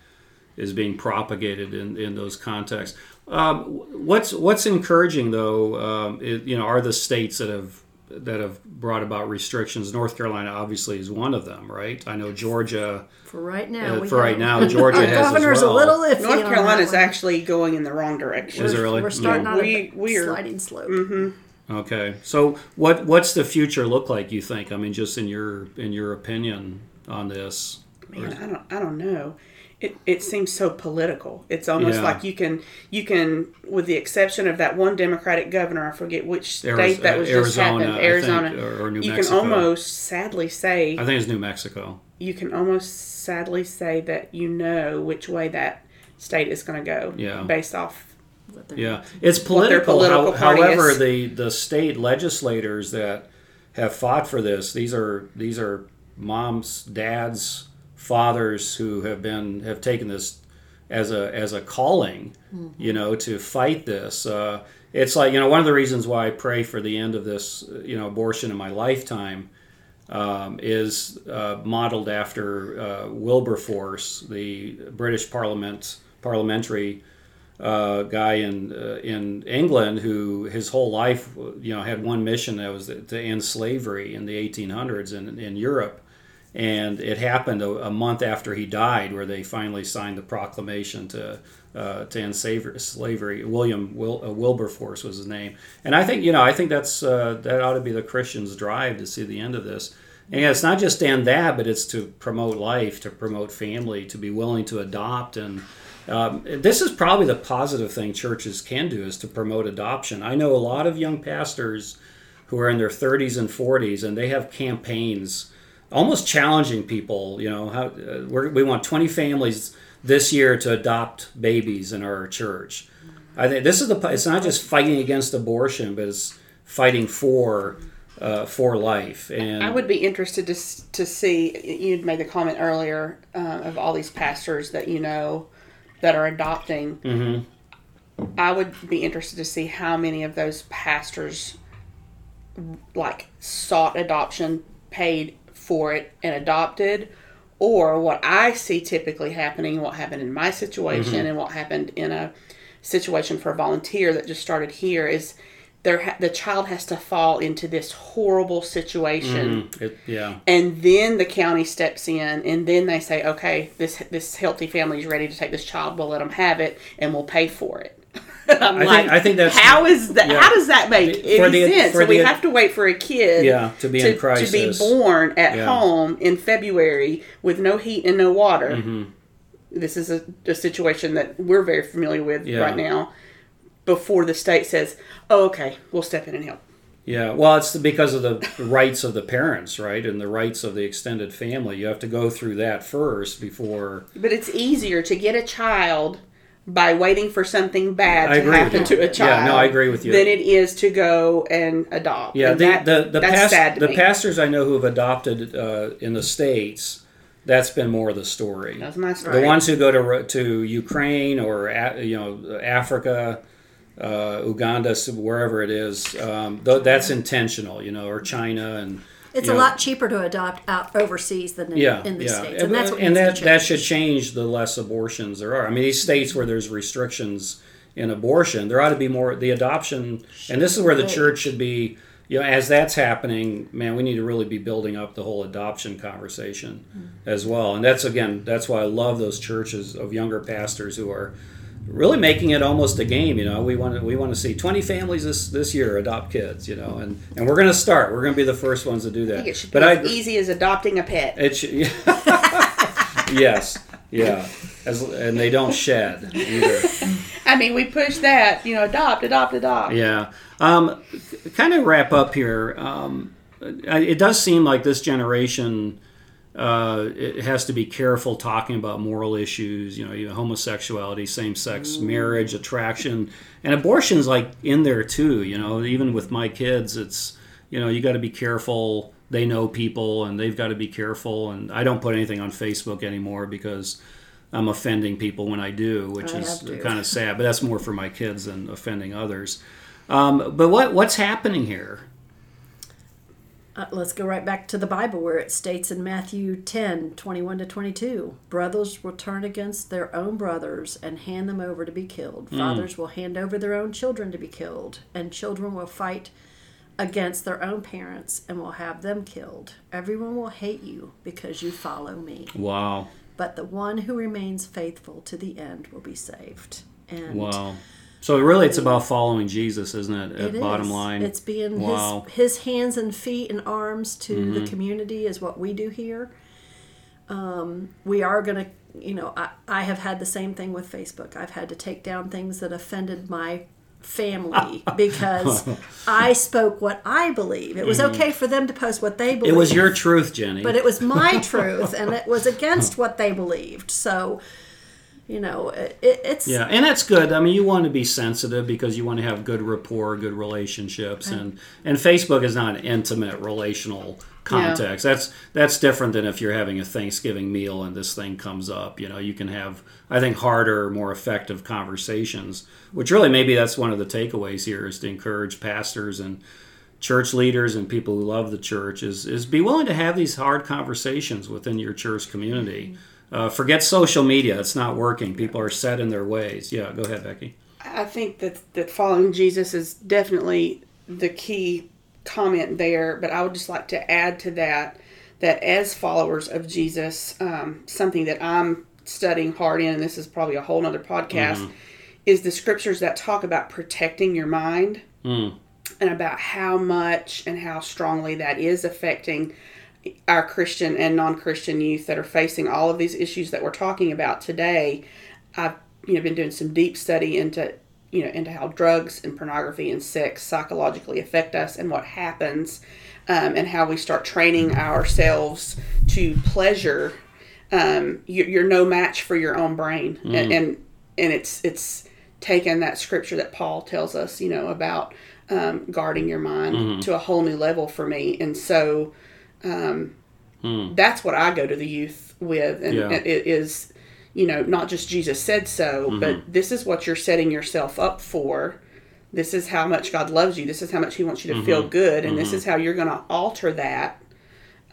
is being propagated in, in those contexts. Um, what's what's encouraging though, um, it, you know, are the states that have that have brought about restrictions. North Carolina obviously is one of them, right? I know Georgia. For right now, uh, for right now, Georgia [LAUGHS] has governor's well. a little iffy. North Carolina is actually going in the wrong direction. Is it really? We're starting yeah. on we, a we sliding slope. Mm-hmm. Okay, so what what's the future look like? You think? I mean, just in your in your opinion on this. Man, I don't I don't know it, it seems so political. It's almost yeah. like you can you can, with the exception of that one Democratic governor, I forget which state that was Arizona, just happened, Arizona, think, or, or New you Mexico. can almost sadly say. I think it's New Mexico. You can almost sadly say that you know which way that state is going to go. Yeah. Based off. Yeah, it's political. political how, however, is. the the state legislators that have fought for this, these are these are moms, dads, fathers who have been have taken this as a as a calling, mm-hmm. you know, to fight this. Uh, it's like you know one of the reasons why I pray for the end of this, you know, abortion in my lifetime. Um, is uh, modeled after uh, Wilberforce, the British Parliament parliamentary uh, guy in uh, in England who his whole life you know had one mission that was to end slavery in the 1800s in, in Europe and it happened a, a, month after he died, where they finally signed the proclamation to uh, to end slavery. William Wil, uh, Wilberforce was his name, and I think you know I think that's uh, that ought to be the Christian's drive to see the end of this. And it's not just to end that, but it's to promote life, to promote family, to be willing to adopt and. Um, this is probably the positive thing churches can do is to promote adoption. I know a lot of young pastors who are in their 30s and 40s, and they have campaigns almost challenging people. You know, how uh, we want 20 families this year to adopt babies in our church. I think this is the. It's not just fighting against abortion, but it's fighting for. Uh, for life, and I would be interested to to see. You'd made the comment earlier uh, of all these pastors that you know that are adopting. Mm-hmm. I would be interested to see how many of those pastors like sought adoption, paid for it and adopted or what I see typically happening, what happened in my situation mm-hmm. and what happened in a situation for a volunteer that just started here is there ha- the child has to fall into this horrible situation Mm, it, yeah. and then the county steps in and then they say okay this this healthy family is ready to take this child we'll let them have it and we'll pay for it [LAUGHS] I'm I think- I think that's- how is that yeah. how does that make For any the- sense for so we have to wait for a kid Yeah, to be in to, to be born at Yeah. home in February with no heat and no water Mm-hmm. this is a, a situation that we're very familiar with Yeah. right now before the state says oh okay we'll step in and help Yeah, well, it's because of the rights of the parents, right, and the rights of the extended family. You have to go through that first before. But it's easier to get a child by waiting for something bad I to happen to a child. Yeah, no, I agree with you. Than it is to go and adopt. Yeah, And the that- the the, that's past, the pastors I know who have adopted uh, in the states, that's been more of the story. That's my story. The ones who go to to Ukraine or you know Africa, uh, Uganda, wherever it is, um, th- that's intentional, you know, or China and. It's you a lot cheaper to adopt out overseas than in, yeah, in the yeah. states, and that's what and that that should change the less abortions there are. I mean, these states where there's restrictions in abortion, there ought to be more the adoption, and this is where the church should be. You know, as that's happening, man, we need to really be building up the whole adoption conversation Mm-hmm. as well. And that's again, that's why I love those churches of younger pastors who are really making it almost a game. You know, we want to we want to see 20 families this this year adopt kids. You know, and and we're going to start. We're going to be the first ones to do that. I think it should be but as I easy as adopting a pet. it should, [LAUGHS] yes, yeah, As, and they don't shed either. I mean, we push that, you know, adopt, adopt, adopt. Yeah. Um, kind of wrap up here. Um, it does seem like this generation uh, it has to be careful talking about moral issues. You know, you know, homosexuality, same-sex marriage, attraction, and abortion's like in there too. You know, even with my kids, it's you know you got to be careful. They know people, and they've got to be careful. And I don't put anything on Facebook anymore because. I'm offending people when I do, which I is kind of sad. But that's more for my kids than offending others. Um, but what what's happening here? Uh, let's go right back to the Bible where it states in Matthew 10 21 to 22 Brothers will turn against their own brothers and hand them over to be killed. Fathers will hand over their own children to be killed. And children will fight against their own parents and will have them killed. Everyone will hate you because you follow me. Wow, But the one who remains faithful to the end will be saved. And wow. So really, it's about following Jesus, isn't it? At It bottom is. line, It's being Wow. his his hands and feet and arms to Mm-hmm. the community is what we do here. Um, we are going to, you know, I, I have had the same thing with Facebook. I've had to take down things that offended my family [LAUGHS] because I spoke what I believe. It was okay for them to post what they believe. Mm-hmm. it was your truth, Jenny. but it was my [LAUGHS] truth and it was against what they believed. So, you know, it, it's Yeah, and that's good. I mean, you want to be sensitive because you want to have good rapport, good relationships, and and Facebook is not an intimate relational context. That's that's different than if you're having a Thanksgiving meal and this thing comes up. You know, you can have I think harder, more effective conversations. Which really maybe that's one of the takeaways here is to encourage pastors and church leaders and people who love the church is is be willing to have these hard conversations within your church community. Mm-hmm. Uh, forget social media; it's not working. People are set in their ways. Yeah, go ahead, Becky. I think that that following Jesus is definitely the key comment there. But I would just like to add to that that as followers of Jesus, um, something that I'm studying hard in, and this is probably a whole nother podcast, is the scriptures that talk about protecting your mind and about how much and how strongly that is affecting our Christian and non-Christian youth that are facing all of these issues that we're talking about today. I've you know been doing some deep study into you know into how drugs and pornography and sex psychologically affect us and what happens, um, and how we start training ourselves to pleasure. Um, you're, you're no match for your own brain, and, and and it's it's taken that scripture that Paul tells us, you know, about um, guarding your mind to a whole new level for me, and so um, hmm. that's what I go to the youth with, and Yeah. it is, you know, not just Jesus said so, but mm-hmm. this is what you're setting yourself up for. This is how much God loves you. This is how much He wants you to mm-hmm. feel good, and this mm-hmm. is how you're going to alter that.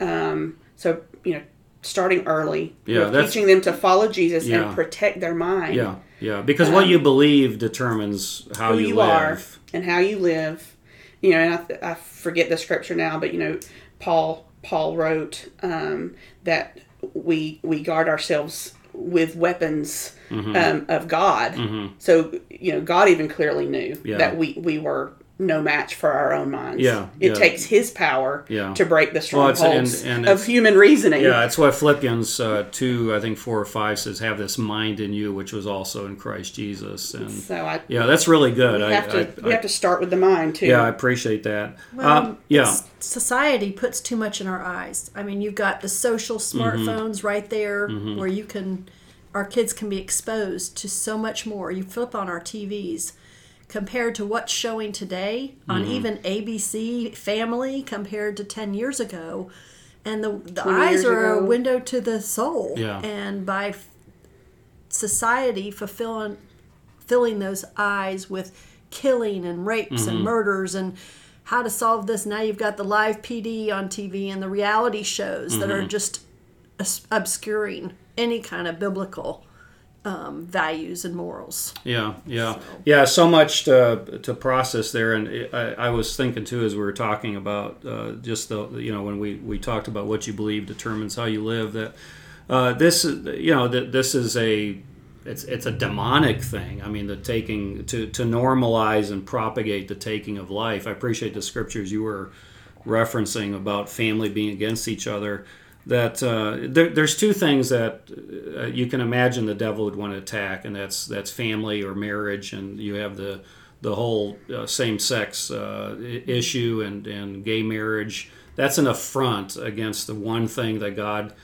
Um, so you know, starting early, Yeah, teaching them to follow Jesus Yeah. and protect their mind Yeah, yeah. Because what um, you believe determines how who you, you, live. are and how you live you know, and I, I forget the scripture now, but you know, Paul Paul wrote um, that we we guard ourselves with weapons Mm-hmm. um, of God. So you know, God even clearly knew Yeah. that we we were no match for our own minds. Yeah, it yeah. takes His power Yeah. to break the Well, and- strongholds and of human reasoning. Yeah, that's why Philippians uh, 2, I think 4 or 5 says, have this mind in you, which was also in Christ Jesus. And So I yeah, that's really good. we I, have to I- we have to start with the mind too. yeah, I appreciate that. Well, um, yeah, society puts too much in our eyes. I mean, you've got the social smartphones right there where you can, our kids can be exposed to so much more. You flip on our TVs compared to what's showing today on even ABC Family compared to 10 years ago. And the, the eyes are a window to the soul. Yeah. And by f- society fulfilling filling those eyes with killing and rapes Mm-hmm. and murders and how to solve this. Now you've got the live PD on TV and the reality shows that Mm-hmm. are just obscuring any kind of biblical um, values and morals. Yeah, yeah, yeah. So much to, to process there, and I, I was thinking too as we were talking about uh, just the you know when we, we talked about what you believe determines how you live. That uh, this you know that this is a it's it's a demonic thing. I mean, the taking to to normalize and propagate the taking of life. I appreciate the scriptures you were referencing about family being against each other. That uh, there, there's two things that uh, you can imagine the devil would want to attack, and that's that's family or marriage, and you have the the whole uh, same-sex uh, issue and and gay marriage. That's an affront against the one thing that God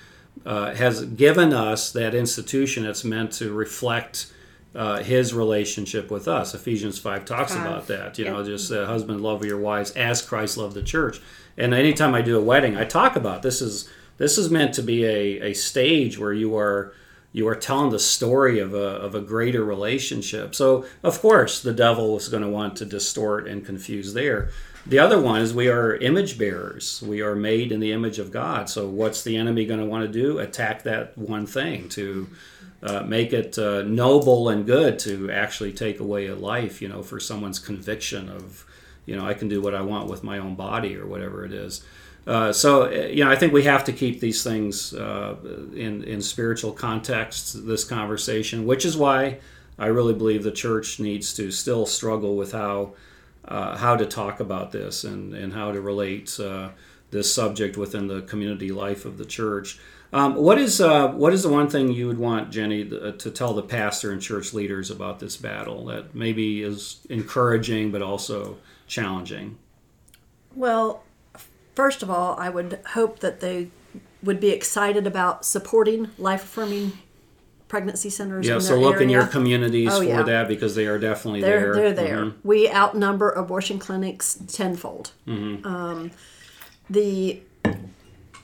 uh, has given us, that institution that's meant to reflect uh, His relationship with us. Ephesians five talks Five. about that. You know, just uh, husband love your wives as Christ loved the church. And anytime I do a wedding, I talk about this is this is meant to be a, a stage where you are you are telling the story of a, of a greater relationship. So of course the devil is going to want to distort and confuse there. The other one is we are image bearers. We are made in the image of God. So what's the enemy going to want to do? Attack that one thing to uh, make it uh, noble and good to actually take away a life. You know, for someone's conviction of, you know, I can do what I want with my own body or whatever it is. Uh, so uh, you know, I think we have to keep these things uh, in in spiritual context. This conversation, which is why I really believe the church needs to still struggle with how uh, how to talk about this and and how to relate uh, this subject within the community life of the church. Um, what is what is the one thing you would want Jenny to tell the pastor and church leaders about this battle that maybe is encouraging but also challenging? Well, first of all, I would hope that they would be excited about supporting life affirming pregnancy centers. Yeah, in so look in your communities Oh, for yeah. that because they are definitely They're there. they're there. Mhm. We outnumber abortion clinics tenfold. Mm-hmm. Um, the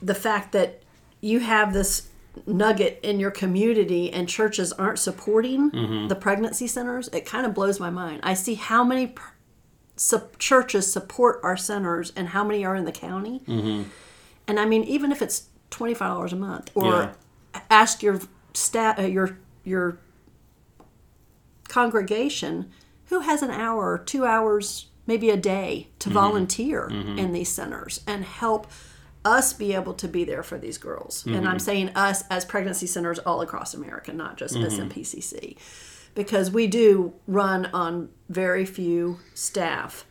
the fact that you have this nugget in your community and churches aren't supporting Mm-hmm. the pregnancy centers, it kind of blows my mind. I see how many pr- sup- churches support our centers and how many are in the county. Mm-hmm. And I mean, even if it's twenty five dollars a month, or Yeah. ask your stat, uh, your your congregation who has an hour or two hours, maybe a day, to volunteer in these centers and help us be able to be there for these girls. And I'm saying us as pregnancy centers all across America, not just SMPCC, because we do run on very few staff.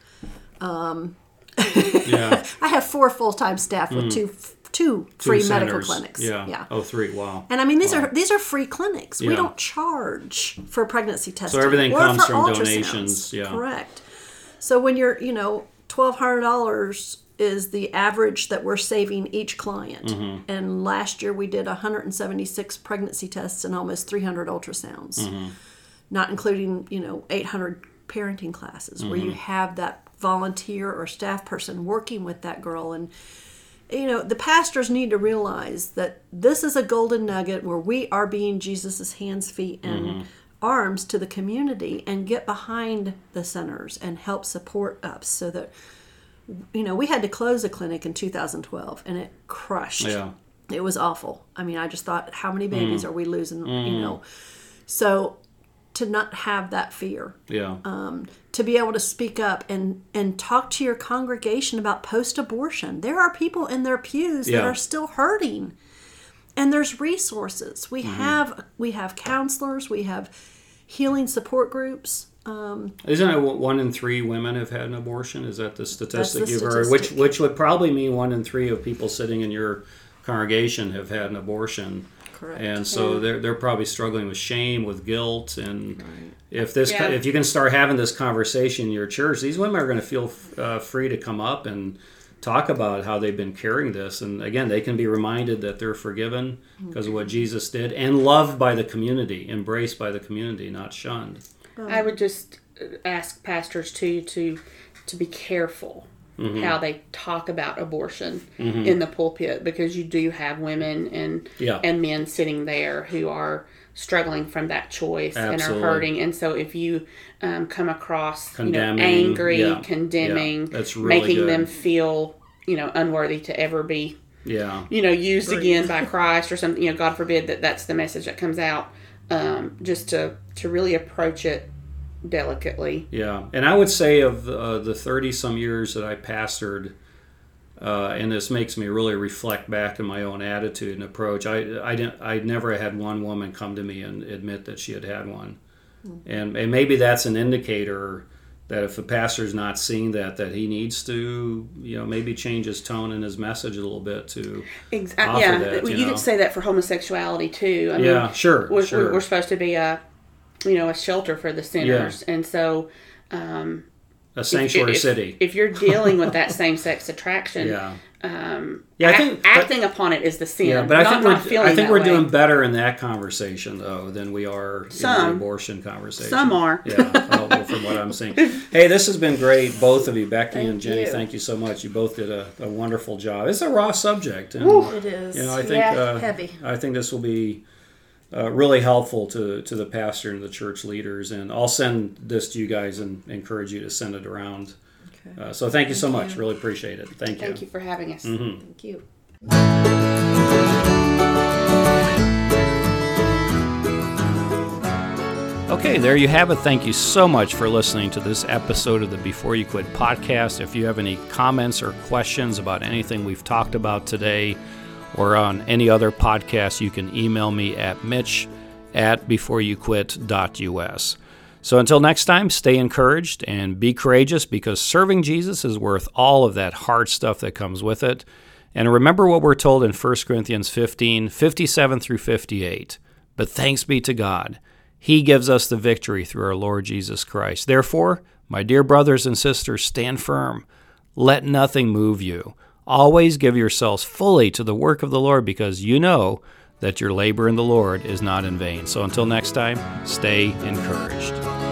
[LAUGHS] Yeah. I have four full time staff with two two free Two medical clinics. Yeah. yeah. Oh, three. Wow. And I mean, these are these are free clinics. We don't charge for pregnancy testing. everything or comes for from ultrasounds. donations, yeah. correct. So when you're, you know, twelve hundred dollars is the average that we're saving each client. Mm-hmm. And last year we did 176 pregnancy tests and almost 300 ultrasounds, Mm-hmm. Not including, you know, 800 parenting classes where Mm-hmm. you have that volunteer or staff person working with that girl and you know the pastors need to realize that this is a golden nugget where we are being jesus's hands feet and Mm-hmm. arms to the community and get behind the centers and help support us so that you know we had to close a clinic in 2012 and it crushed Yeah. it was awful i mean i just thought how many babies Mm. are we losing you know so to not have that fear Yeah. um, to be able to speak up and and talk to your congregation about post-abortion there are people in their pews Yeah. that are still hurting and there's resources we Mm-hmm. have we have counselors we have healing support groups um, Isn't it one in three women have had an abortion? Is that the statistic you've heard? Which which would probably mean one in three of people sitting in your congregation have had an abortion. Correct. And so they're they're probably struggling with shame, with guilt, and if this Yeah. if you can start having this conversation in your church, these women are going to feel uh, free to come up and talk about how they've been carrying this. And again, they can be reminded that they're forgiven because of what Jesus did and loved by the community, embraced by the community, not shunned. I would just ask pastors too to to be careful Mm-hmm. how they talk about abortion in the pulpit because you do have women and Yeah. and men sitting there who are struggling from that choice Absolutely. and are hurting and so if you um, come across you know angry yeah, condemning yeah, that's really making good. them feel you know unworthy to ever be Yeah. you know used again by [LAUGHS] Christ or something you know God forbid that that's the message that comes out um, just to to really approach it delicately Yeah, and I would say of uh, the thirty some years that I pastored, uh, and this makes me really reflect back in my own attitude and approach. I I didn't I never had one woman come to me and admit that she had had one, and and maybe that's an indicator that if the pastor's not seeing that, that he needs to you know maybe change his tone and his message a little bit to Exactly. Yeah, that, you you, know. could say that for homosexuality too. I yeah mean, sure we're, sure we're supposed to be a, you know, a shelter for the sinners, and so um, a sanctuary if, city If you're dealing with that same-sex [LAUGHS] attraction, yeah um, Yeah, I act- think- but- acting upon it is the sin. Yeah, but I not, think we're I think we're way. doing better in that conversation though than we are in the abortion conversation. Some are. yeah, oh, well, from what I'm seeing. [LAUGHS] Hey, this has been great, both of you, Becky and Jenny. you. Thank you so much. You both did a, a wonderful job. It's a raw subject, and it is you know I think Yeah, uh, heavy. I think this will be. Uh, really helpful to, to the pastor and the church leaders, and I'll send this to you guys and encourage you to send it around. Okay. Uh, so thank you so much. you. Really appreciate it. Thank you. Thank you for having us. Mm-hmm. thank you Okay, there you have it. Thank you so much for listening to this episode of the Before You Quit podcast. If you have any comments or questions about anything we've talked about today or on any other podcast, you can email me at mitch at beforeyouquit.us. So until next time, stay encouraged and be courageous because serving Jesus is worth all of that hard stuff that comes with it. And remember what we're told in 1 Corinthians 15 57 through 58. But thanks be to God. He gives us the victory through our Lord Jesus Christ. Therefore, my dear brothers and sisters, stand firm. Let nothing move you. Always give yourselves fully to the work of the Lord because you know that your labor in the Lord is not in vain. So until next time, stay encouraged.